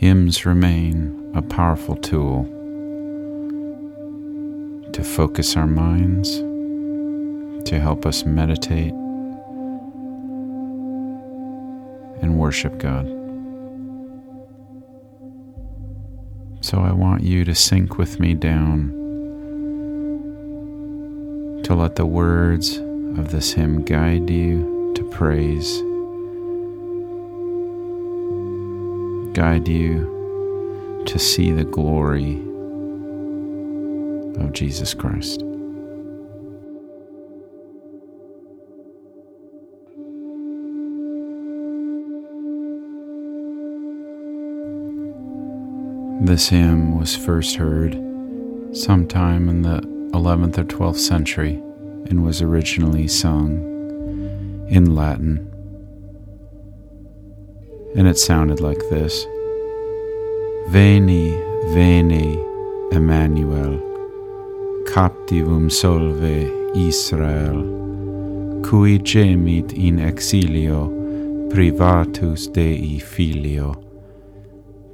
hymns remain a powerful tool to focus our minds, to help us meditate and worship God. So I want you to sink with me down to let the words of this hymn guide you to praise, guide you to see the glory of Jesus Christ. This hymn was first heard sometime in the 11th or 12th century and was originally sung in Latin. And it sounded like this Veni, veni, Emmanuel, captivum solve Israel, cui gemit in exilio privatus Dei filio.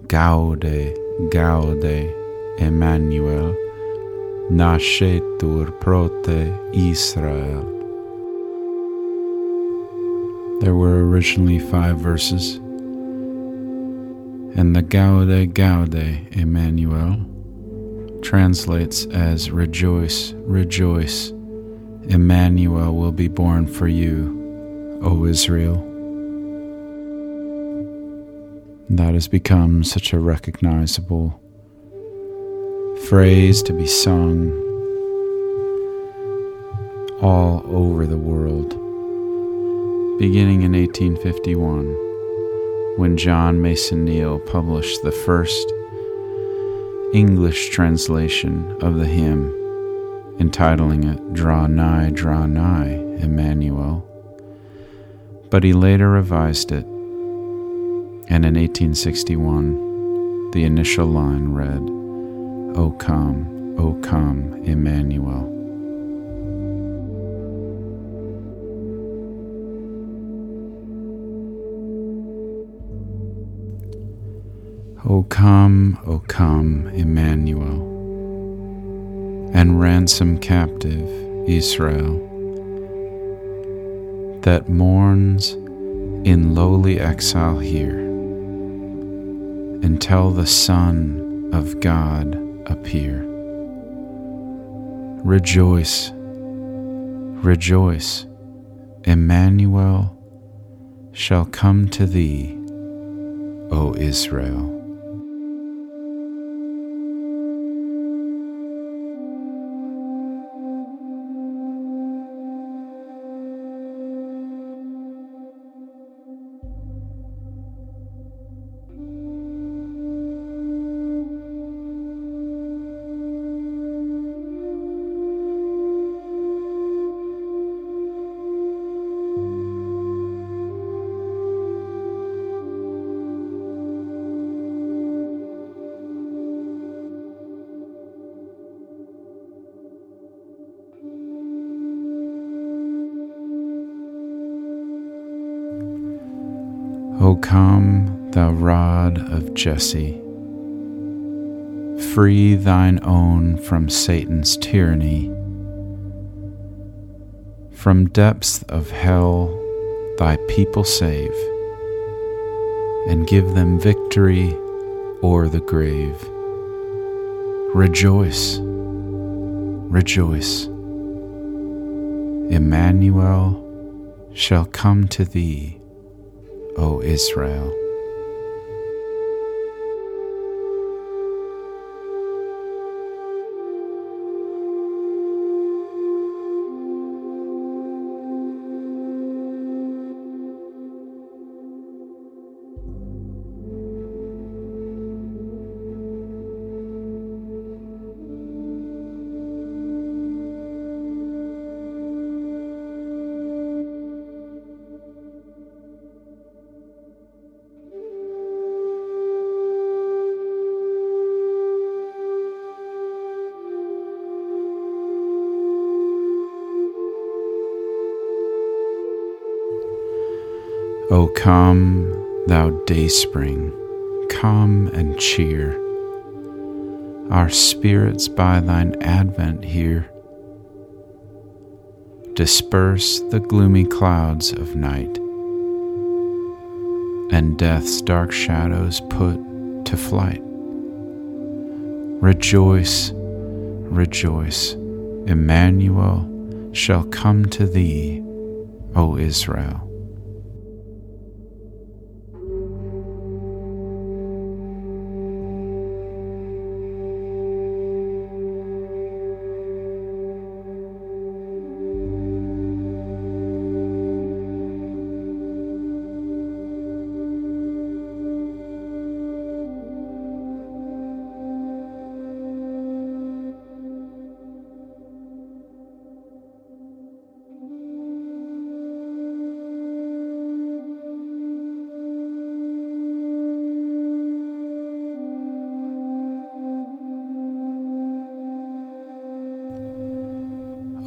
Gaude, gaude, Emmanuel, nascetur prote Israel. There were originally five verses, and the Gaude, Gaude, Emmanuel translates as Rejoice, rejoice, Emmanuel will be born for you, O Israel. That has become such a recognizable phrase to be sung all over the world, beginning in 1851 when John Mason Neale published the first English translation of the hymn, entitling it Draw Nigh, Draw Nigh, Emmanuel. But he later revised it and in 1861, the initial line read, O come, O come, Emmanuel. O come, O come, Emmanuel, and ransom captive Israel that mourns in lowly exile here until the Son of God appear. Rejoice, rejoice, Emmanuel shall come to thee, O Israel. O come, thou rod of Jesse, free thine own from Satan's tyranny. From depths of hell thy people save, and give them victory o'er the grave. Rejoice, rejoice. Emmanuel shall come to thee O Israel. O come, thou dayspring, come and cheer our spirits by thine advent here. Disperse the gloomy clouds of night, and death's dark shadows put to flight. Rejoice, rejoice, Emmanuel shall come to thee, O Israel.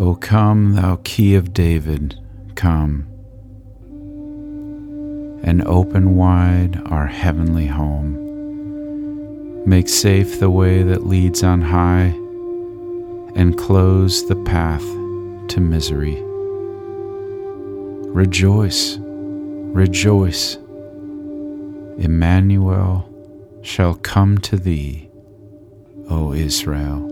O come, thou key of David, come, and open wide our heavenly home. Make safe the way that leads on high, and close the path to misery. Rejoice, rejoice, Emmanuel shall come to thee, O Israel.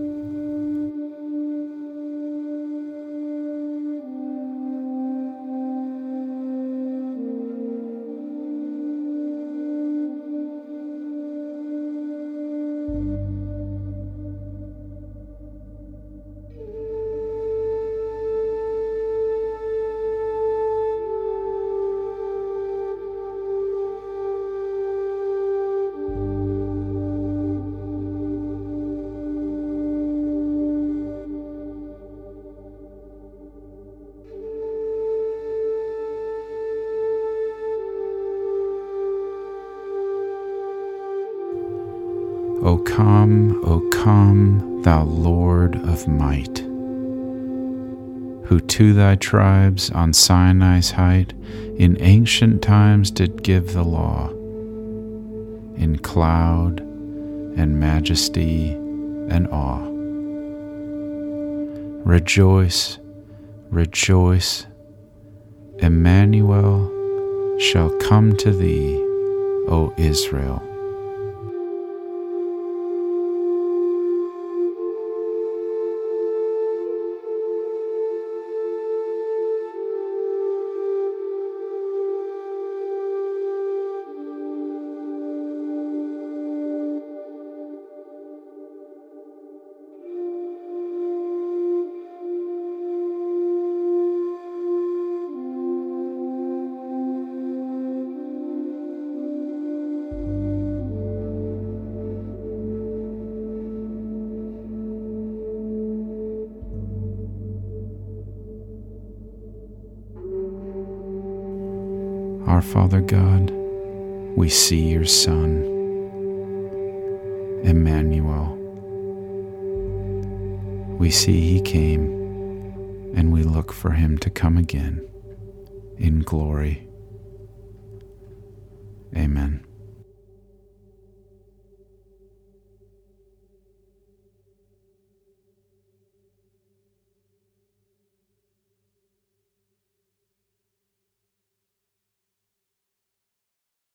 O come, O come, thou Lord of might, who to thy tribes on Sinai's height in ancient times did give the law, in cloud and majesty and awe. Rejoice, rejoice, Emmanuel shall come to thee, O Israel. Our Father God, we see your Son, Emmanuel. We see he came, and we look for him to come again in glory.